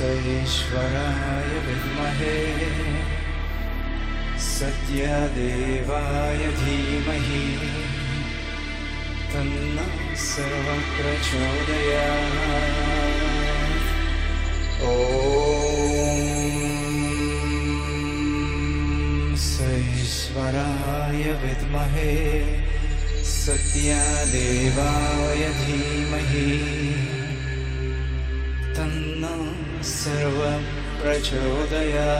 ॐ सईश्वराय विद्महे। सत्यदेवाय धीमहि। तन्नो सर्वप्रचोदयात्। ॐ सईश्वराय विद्महे। सत्यादेवाय धीमहि सर्वं प्रचोदया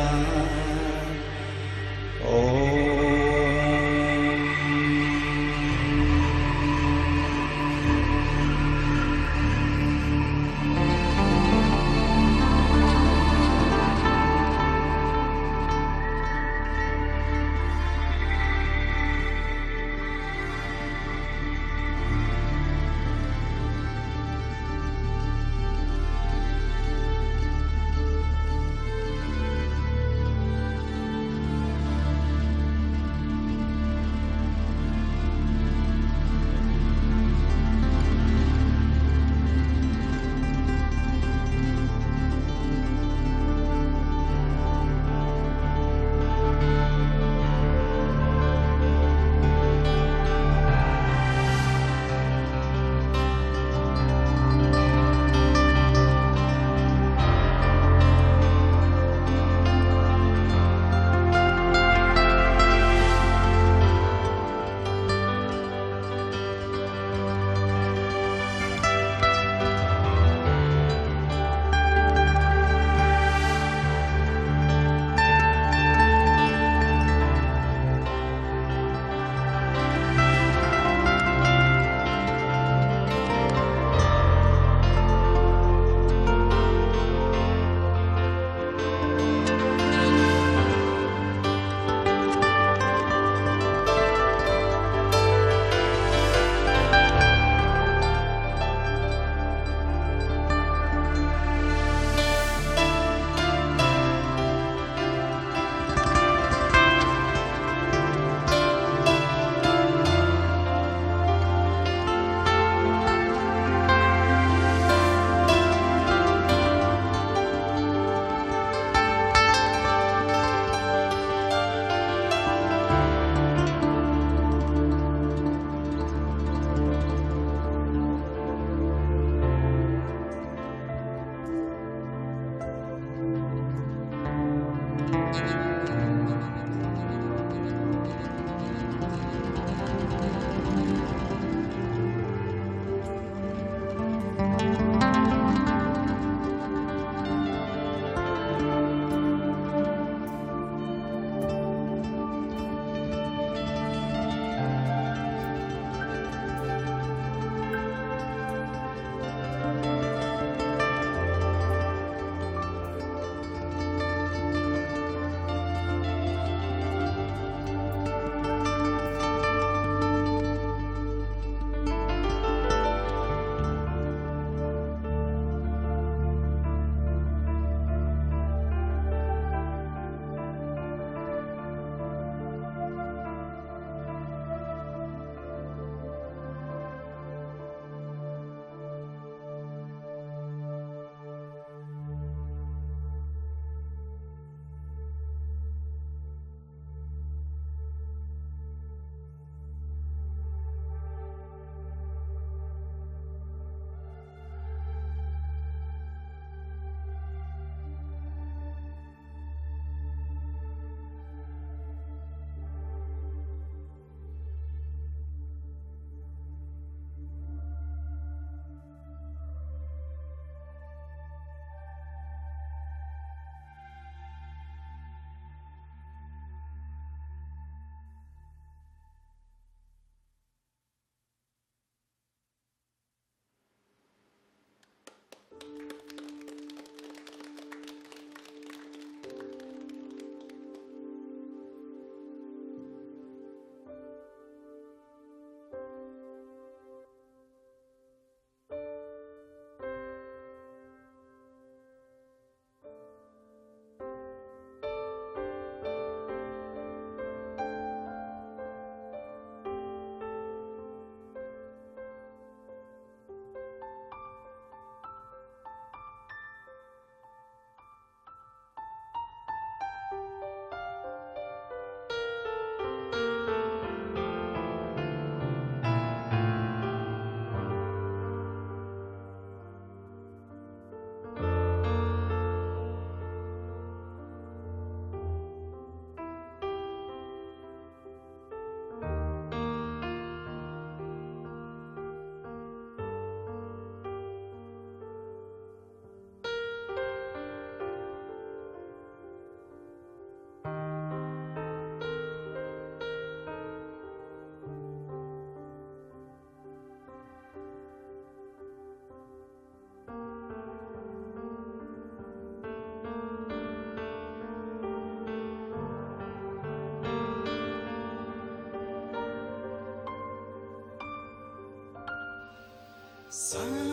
sun.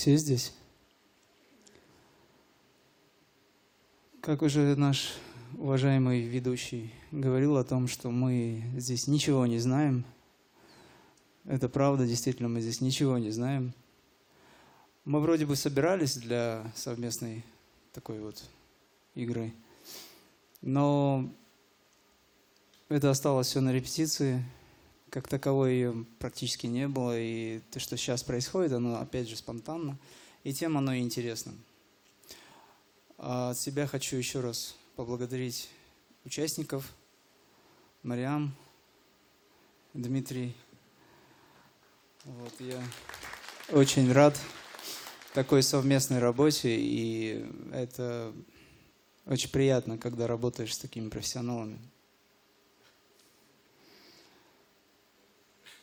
Все здесь? Как уже наш уважаемый ведущий говорил о том, что мы здесь ничего не знаем. Это правда, действительно, мы здесь ничего не знаем. Мы вроде бы собирались для совместной такой вот игры, но это осталось все на репетиции. Как таковой ее практически не было. И то, что сейчас происходит, оно опять же спонтанно. И тем оно и интересно. А от себя хочу еще раз поблагодарить участников, Мариам, Дмитрий. Вот, я очень рад такой совместной работе, и это очень приятно, когда работаешь с такими профессионалами.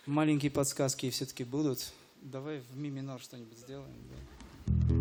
Маленькие подсказки все-таки будут. Давай в ми минор что-нибудь сделаем. Да.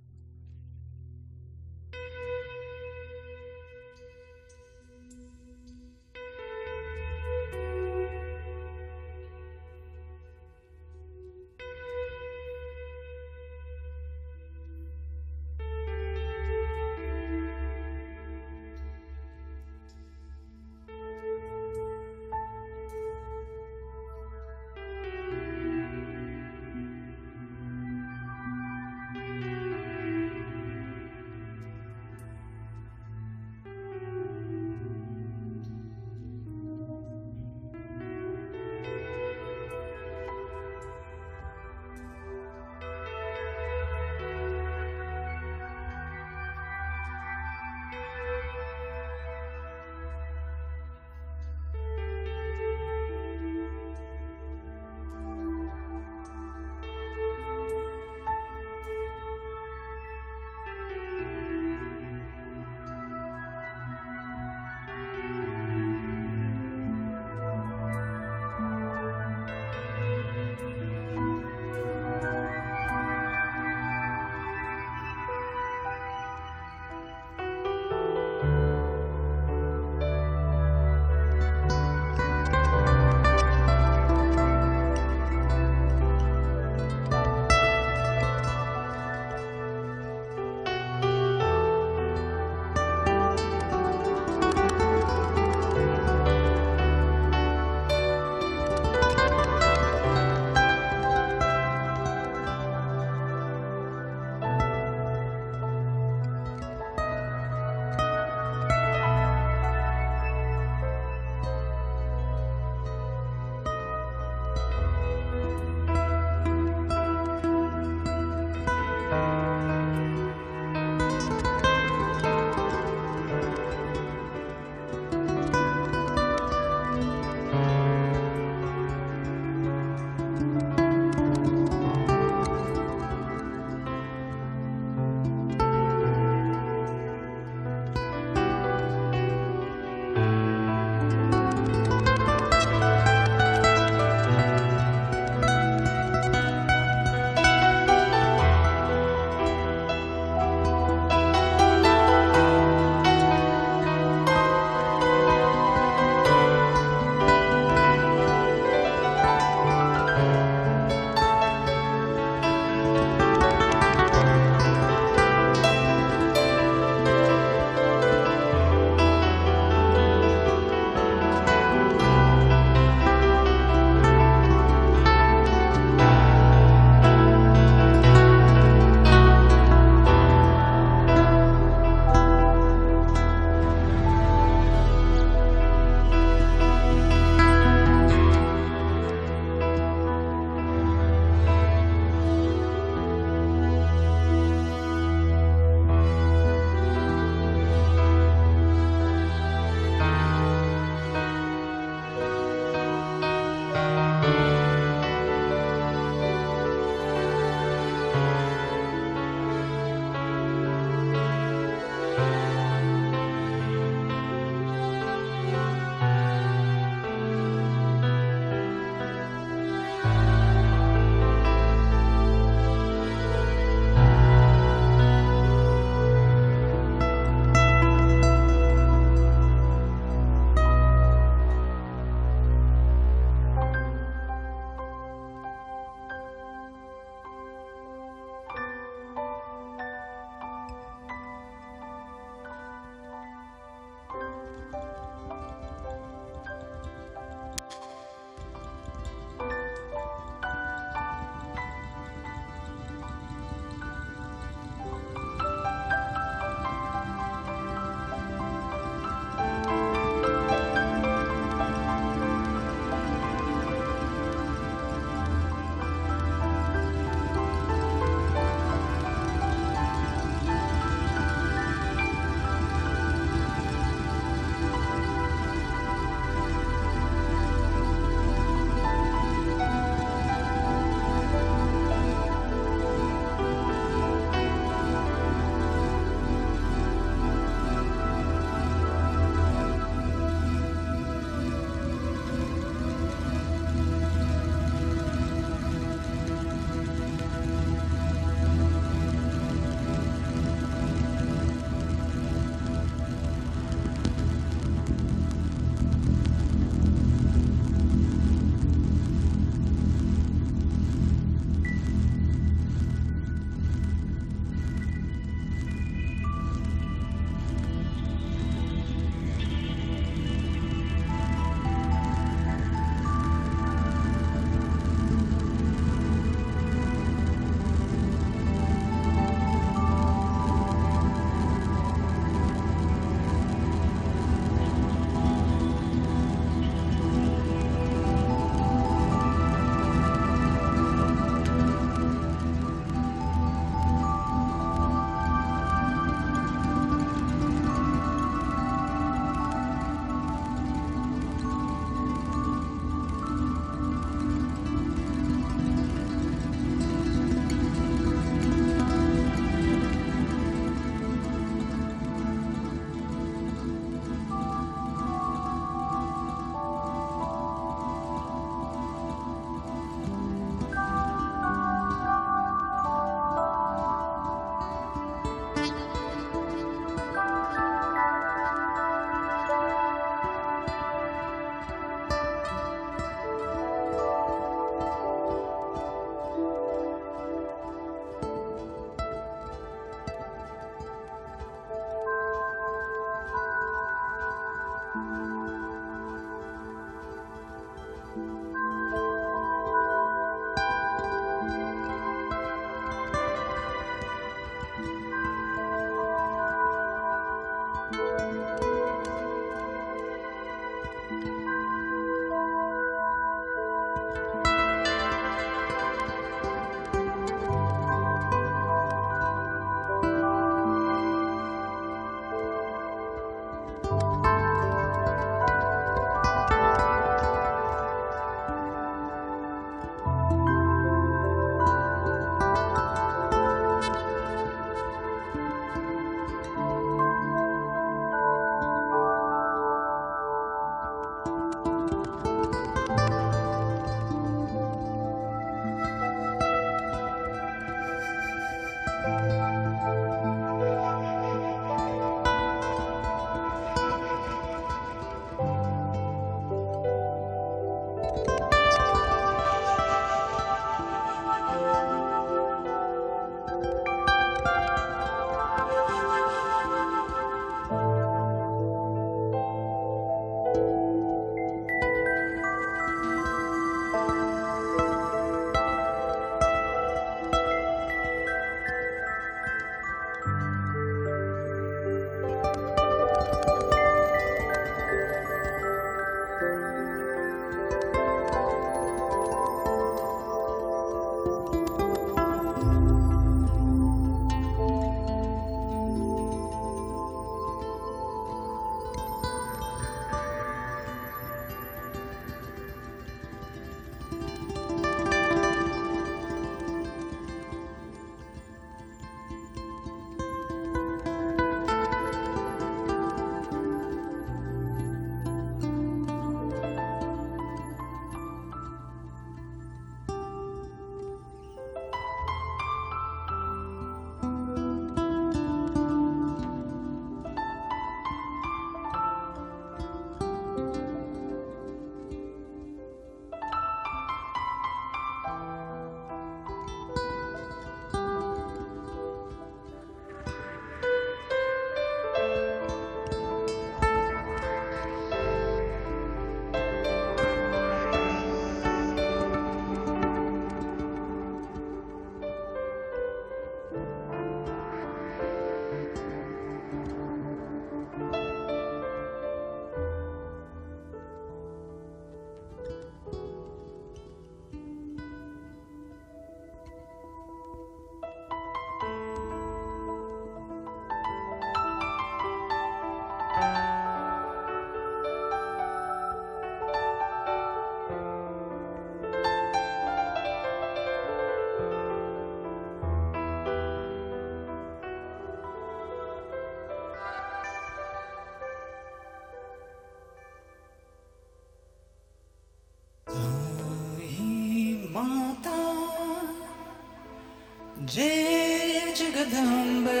जगदम्बे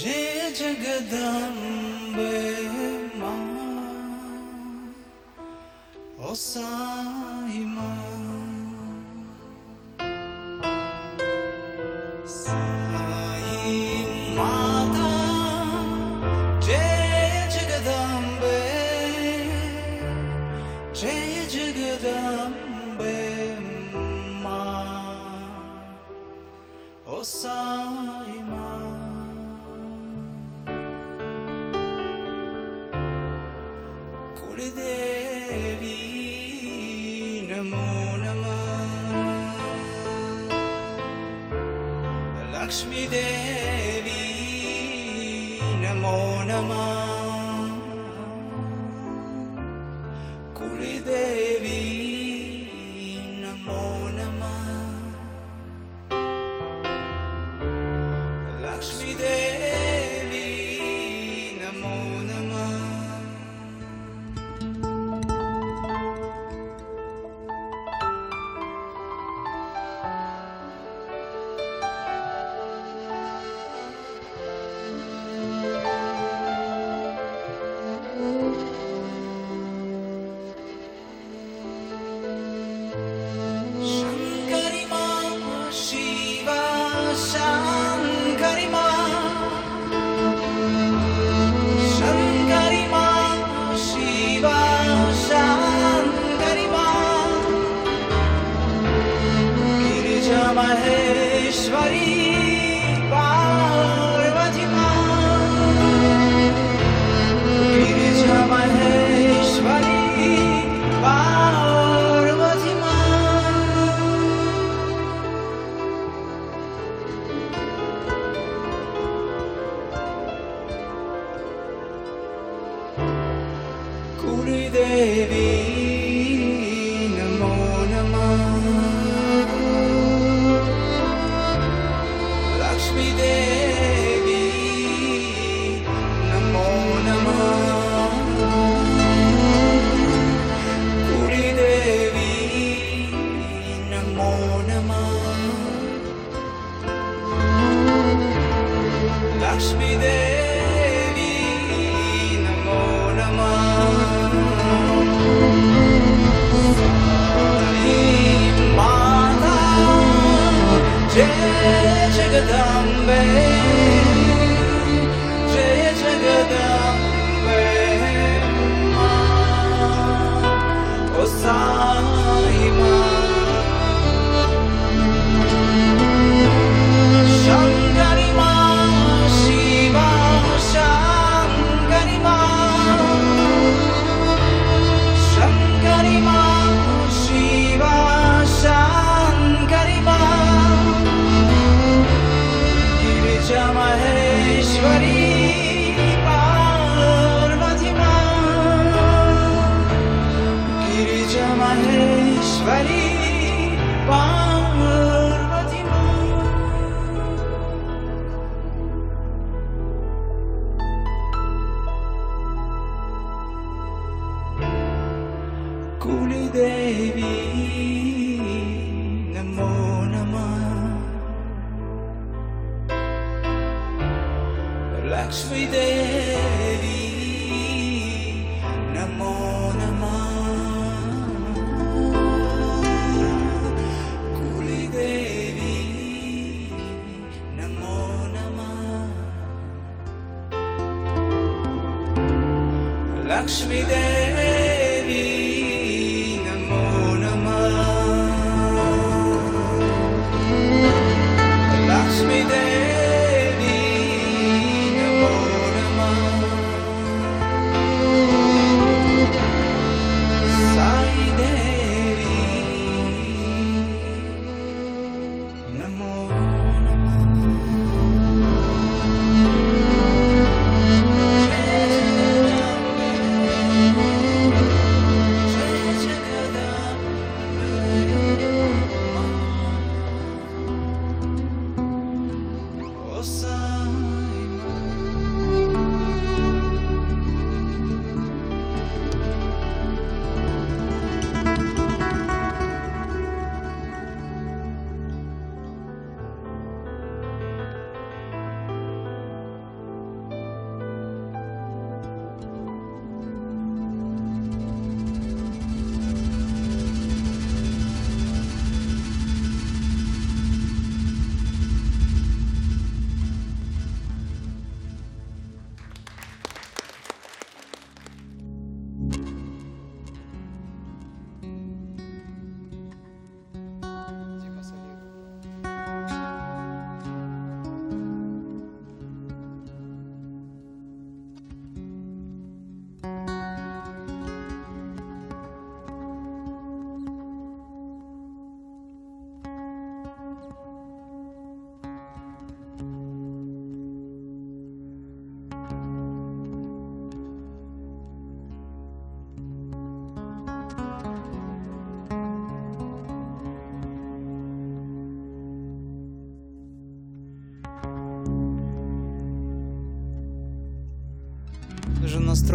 जय जगदम्बे।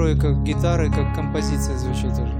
Настройка гитары, как композиция звучит уже.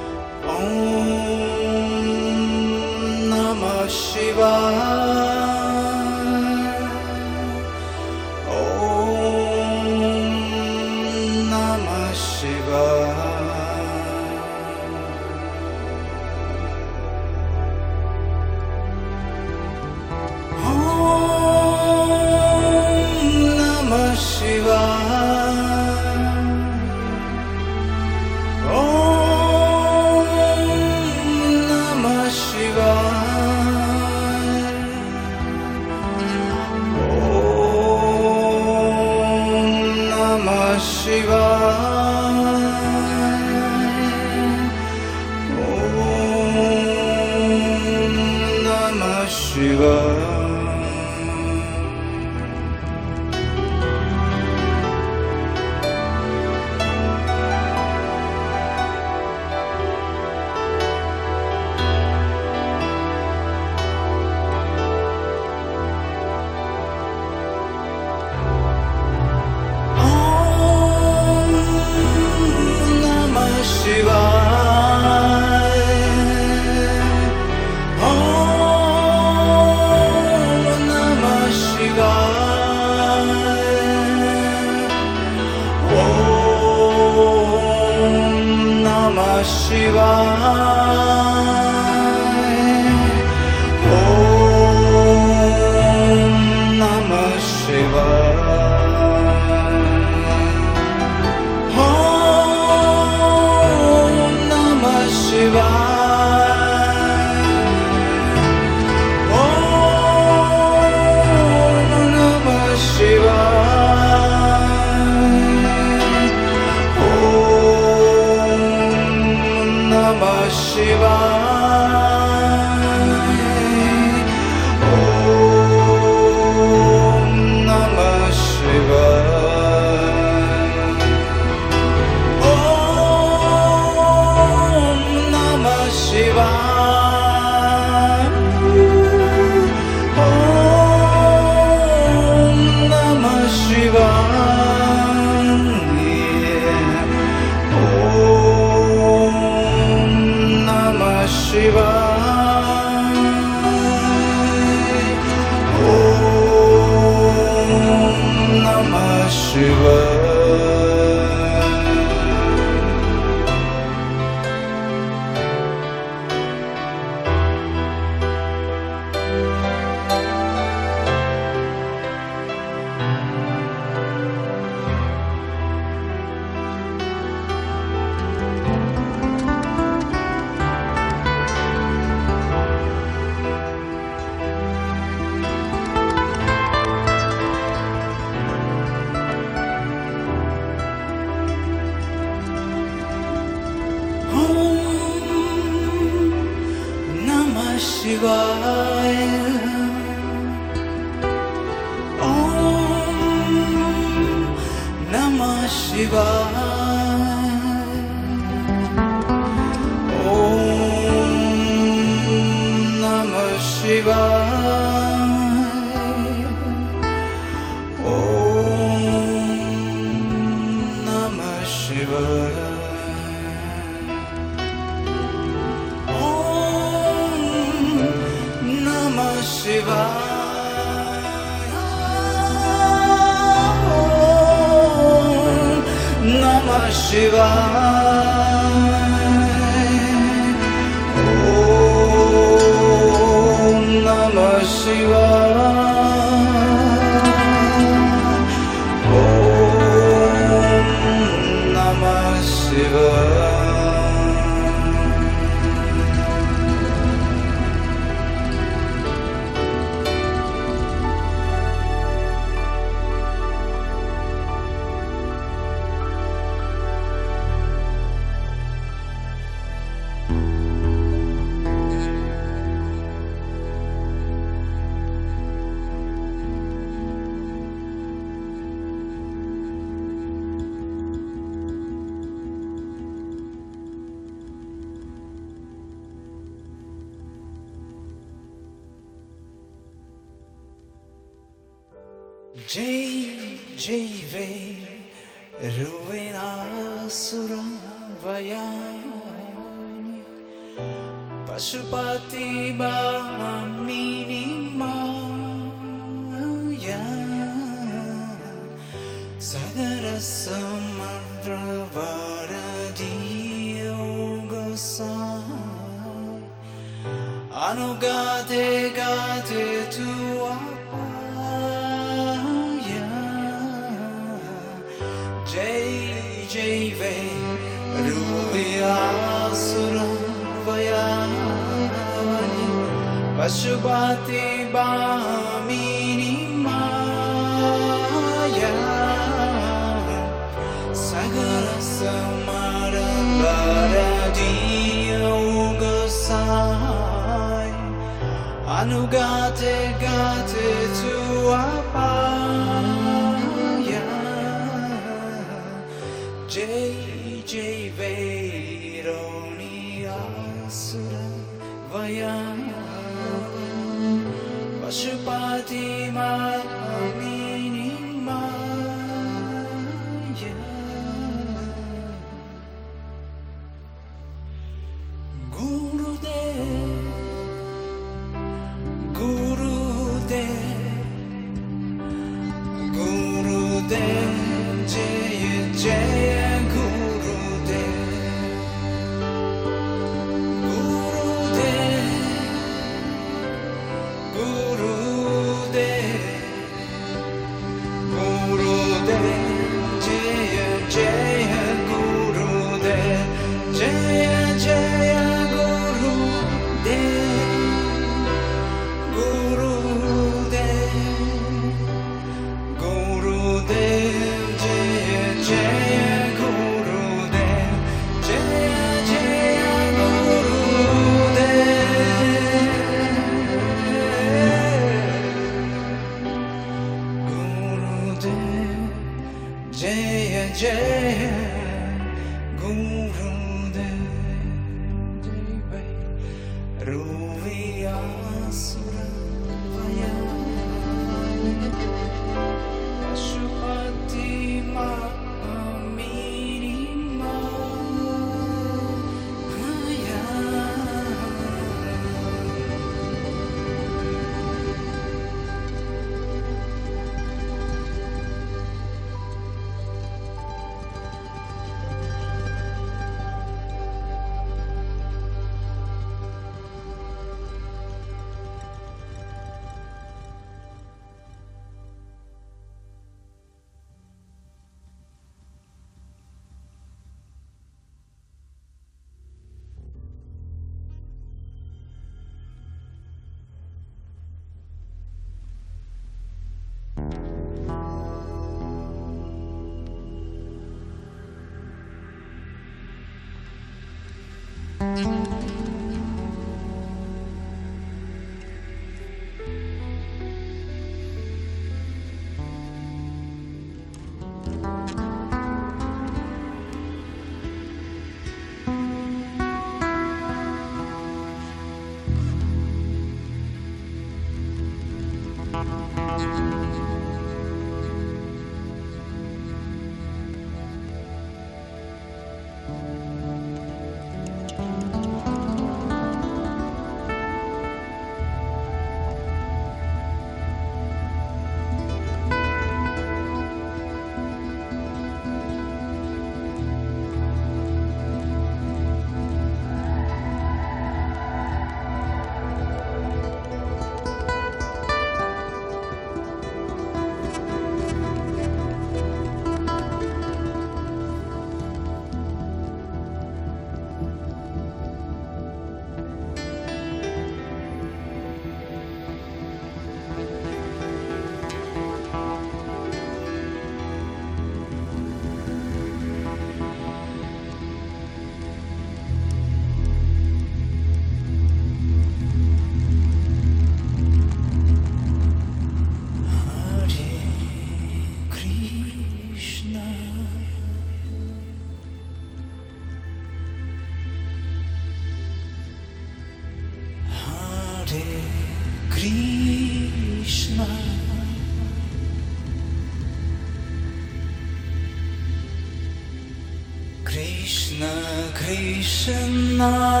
night.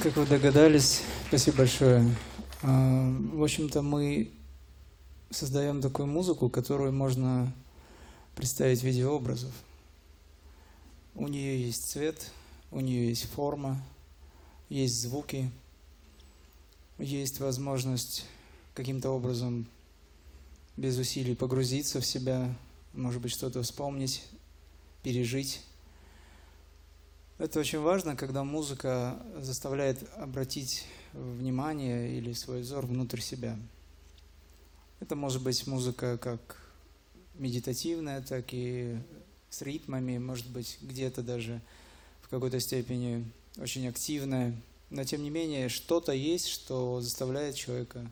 Как вы догадались, спасибо большое. А, В общем-то, мы создаем такую музыку, которую можно представить в виде образов. У нее есть цвет, у нее есть форма, есть звуки, есть возможность каким-то образом без усилий погрузиться в себя, может быть, что-то вспомнить, пережить. Это очень важно, когда музыка заставляет обратить внимание или свой взор внутрь себя. Это может быть музыка как медитативная, так и с ритмами, может быть, где-то даже в какой-то степени очень активная. Но тем не менее, что-то есть, что заставляет человека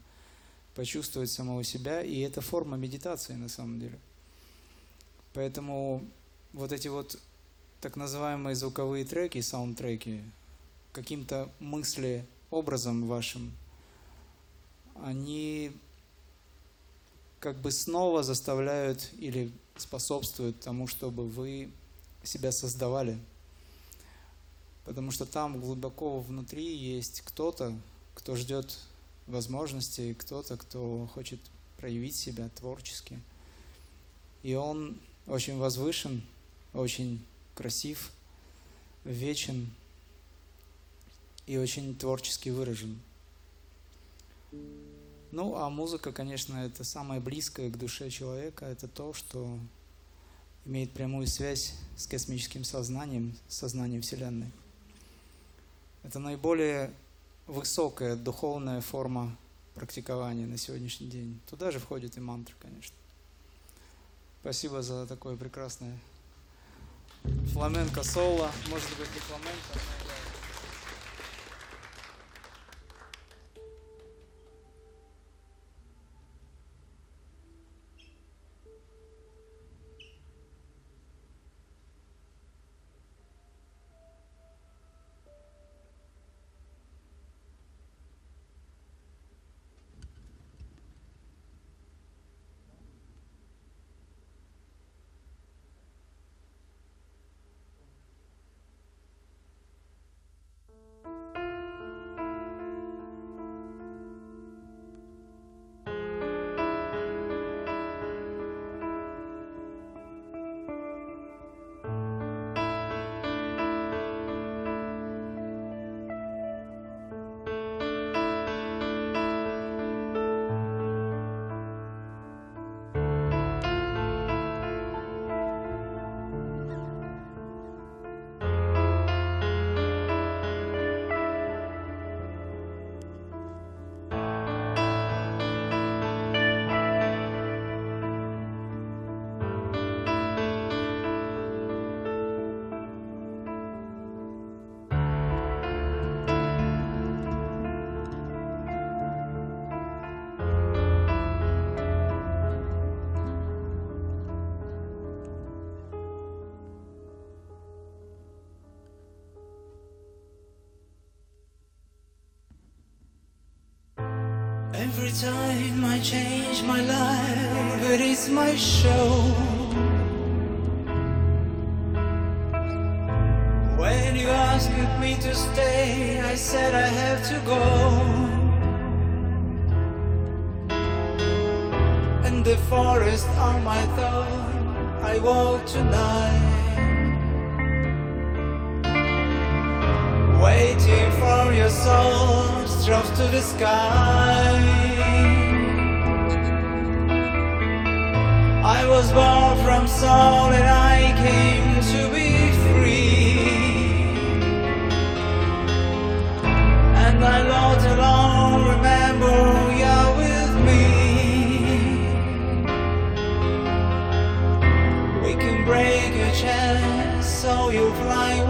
почувствовать самого себя, и это форма медитации на самом деле. Поэтому вот эти вот так называемые звуковые треки, саундтреки, каким-то мысли, образом вашим, они как бы снова заставляют или способствуют тому, чтобы вы себя создавали. Потому что там глубоко внутри есть кто-то, кто ждет возможностей, кто-то, кто хочет проявить себя творчески. И он очень возвышен, очень красив, вечен и очень творчески выражен. Ну, а музыка, конечно, это самое близкое к душе человека, это то, что имеет прямую связь с космическим сознанием, сознанием Вселенной. Это наиболее высокая духовная форма практикования на сегодняшний день. Туда же входит и мантра, конечно. Спасибо за такое прекрасное фламенко соло. Может быть, не фламенко, но Every time I change my life, it is my show. When you asked me to stay, I said I have to go. And the forest on my thought, I walk tonight. Waiting for your soul drops to the sky. I was born from soul and I came to be free. And I lot alone remember you're with me. We can break a chance so you fly with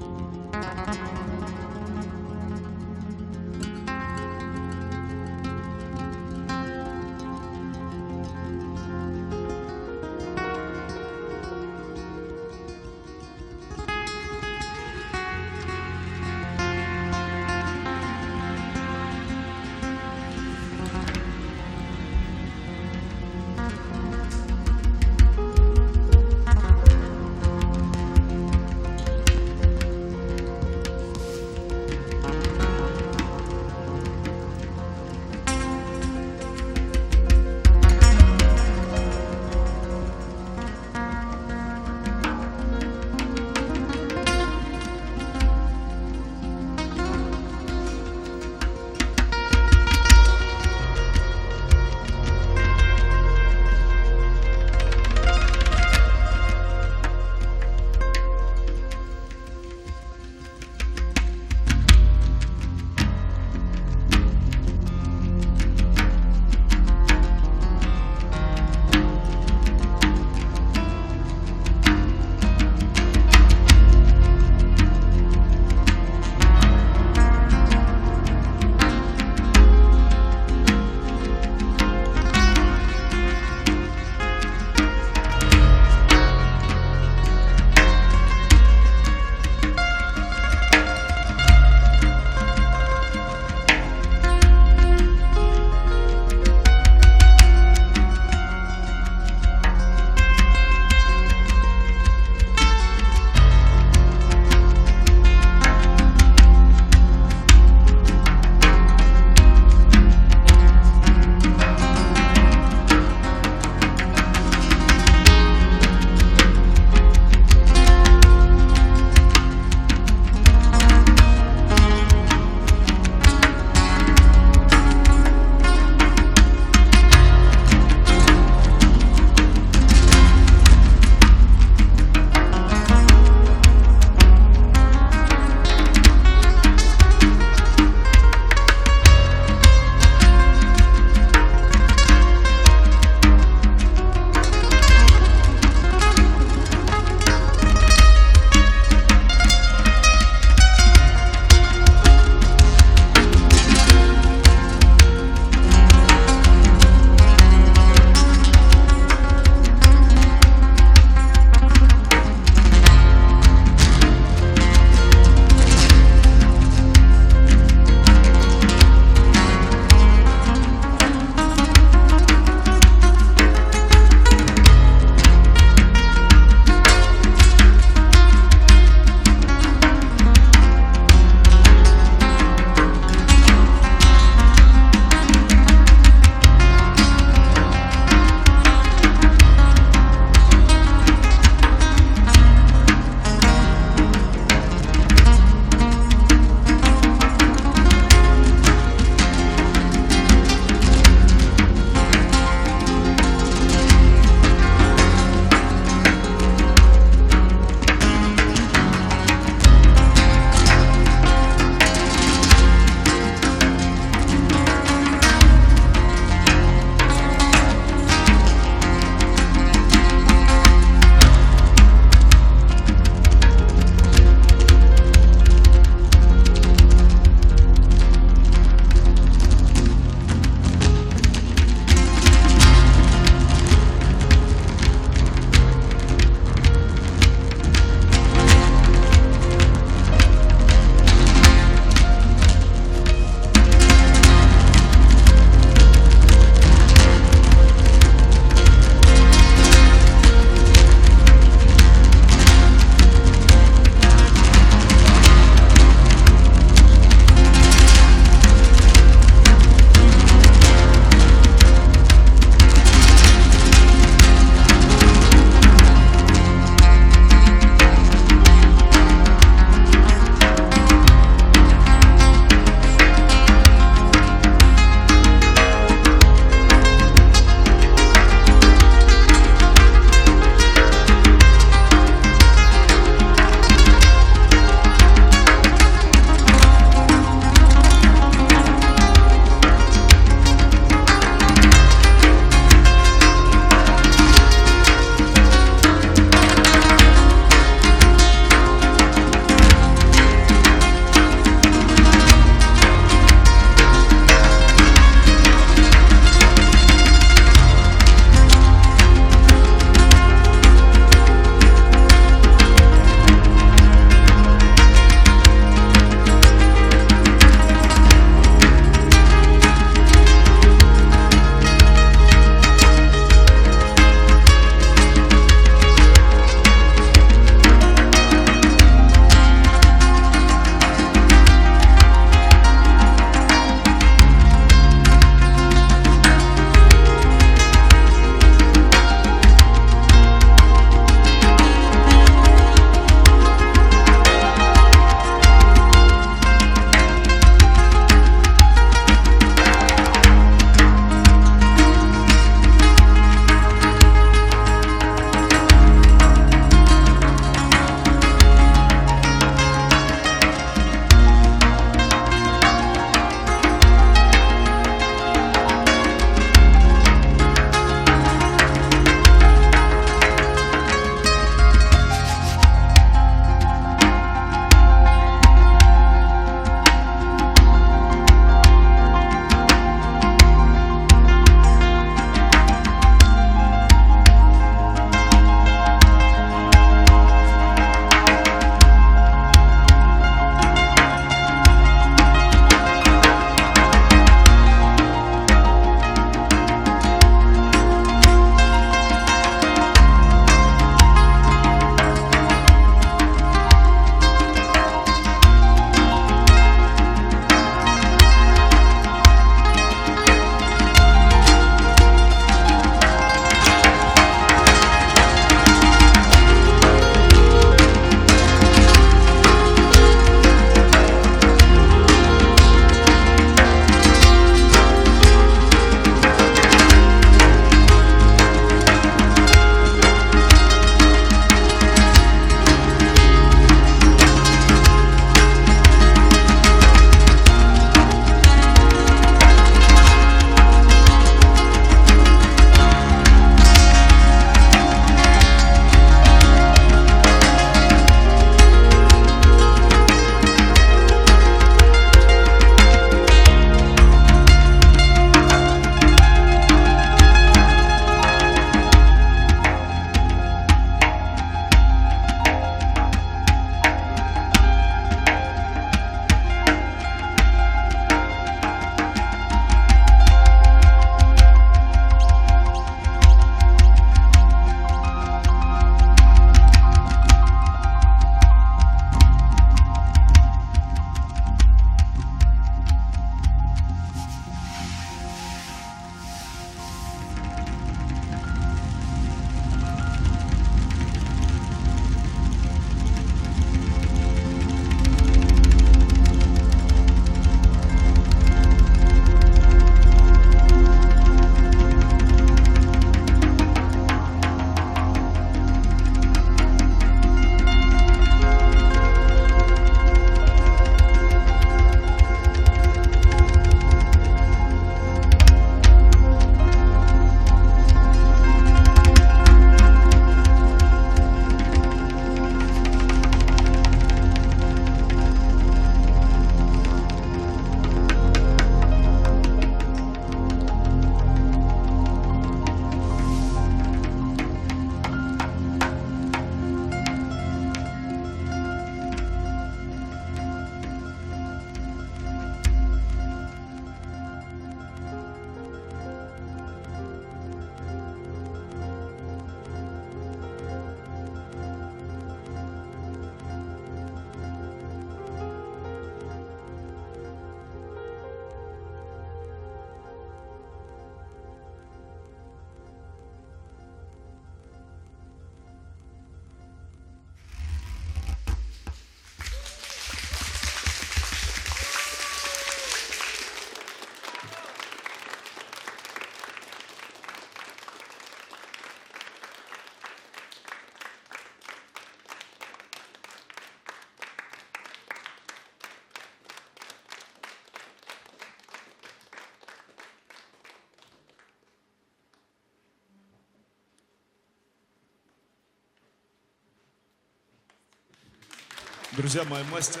Друзья мои, мастер,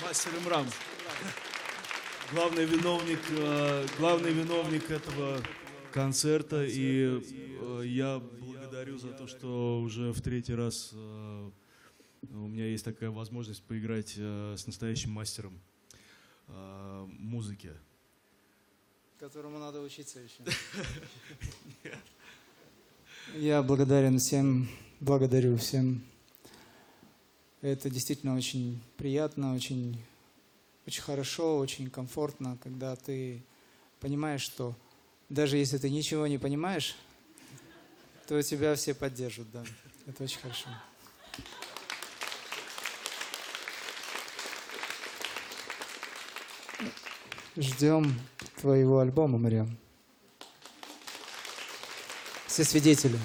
мастер Имрам. Главный виновник, э, главный виновник этого концерта. И э, я благодарю за то, что уже в третий раз э, у меня есть такая возможность поиграть с настоящим мастером музыки. Которому надо учиться еще. Я благодарен всем, благодарю всем. Это действительно очень приятно, очень, очень хорошо, очень комфортно, когда ты понимаешь, что даже если ты ничего не понимаешь, то тебя все поддержат, да. Это очень хорошо. Ждем твоего альбома, Мариам. Все свидетели.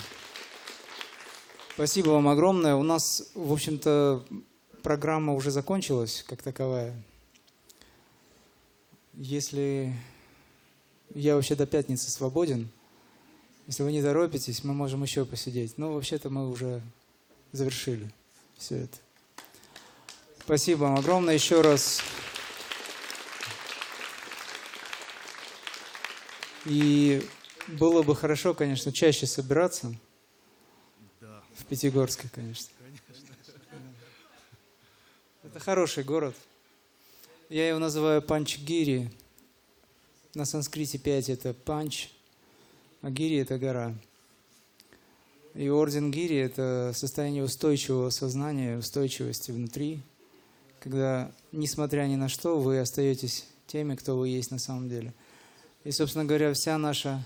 Спасибо вам огромное. У нас, в общем-то, программа уже закончилась, как таковая. Если я вообще до пятницы свободен, если вы не торопитесь, мы можем еще посидеть. Но вообще-то мы уже завершили все это. Спасибо вам огромное еще раз. И было бы хорошо, конечно, чаще собираться. Пятигорске, конечно. Это хороший город. Я его называю Панчгири. На санскрите 5 это панч, а гири это гора. И орден гири это состояние устойчивого сознания, устойчивости внутри, когда, несмотря ни на что, вы остаетесь теми, кто вы есть на самом деле. И, собственно говоря, вся наша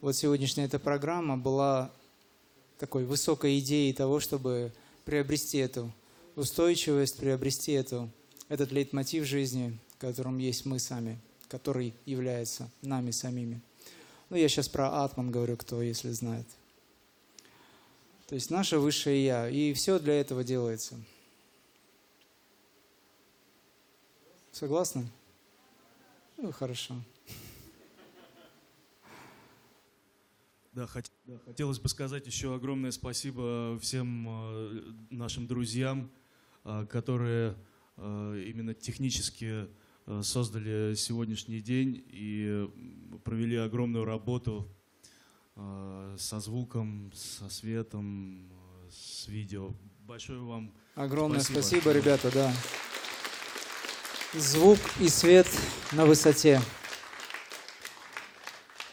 вот сегодняшняя эта программа была такой высокой идеей того, чтобы приобрести эту устойчивость, приобрести эту, этот лейтмотив жизни, в котором есть мы сами который является нами самими. Ну, я сейчас про атман говорю, кто, если знает. То есть наше высшее Я. И все для этого делается. Согласны? Ну, хорошо. Да, хот- хотелось бы сказать еще огромное спасибо всем э, нашим друзьям, э, которые э, именно технически создали сегодняшний день и провели огромную работу со звуком, со светом, с видео. Большое вам Огромное Спасибо. спасибо, ребята, да. Звук и свет на высоте.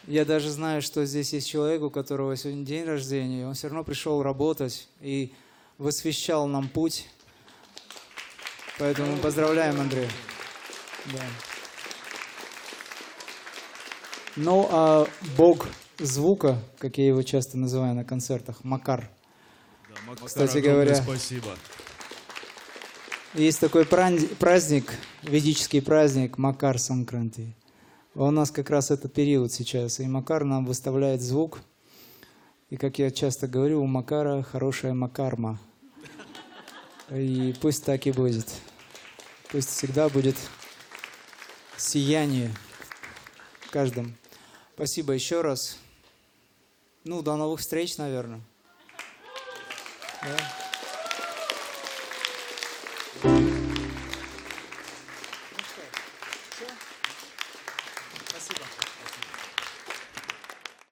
Я даже знаю, что здесь есть человек, у которого сегодня день рождения, он все равно пришел работать и высвещал нам путь. Поэтому поздравляем, Андрей. Да. Ну, а бог звука, как я его часто называю на концертах, Макар. Да, Макар, Кстати говоря, спасибо. Есть такой праздник, ведический праздник Макар Санкранти. У нас как раз это период сейчас, и Макар нам выставляет звук. И как я часто говорю, у Макара хорошая Макарма. И пусть так и будет. Пусть всегда будет сияние в каждом. Спасибо еще раз. Ну, до новых встреч, наверное. Да?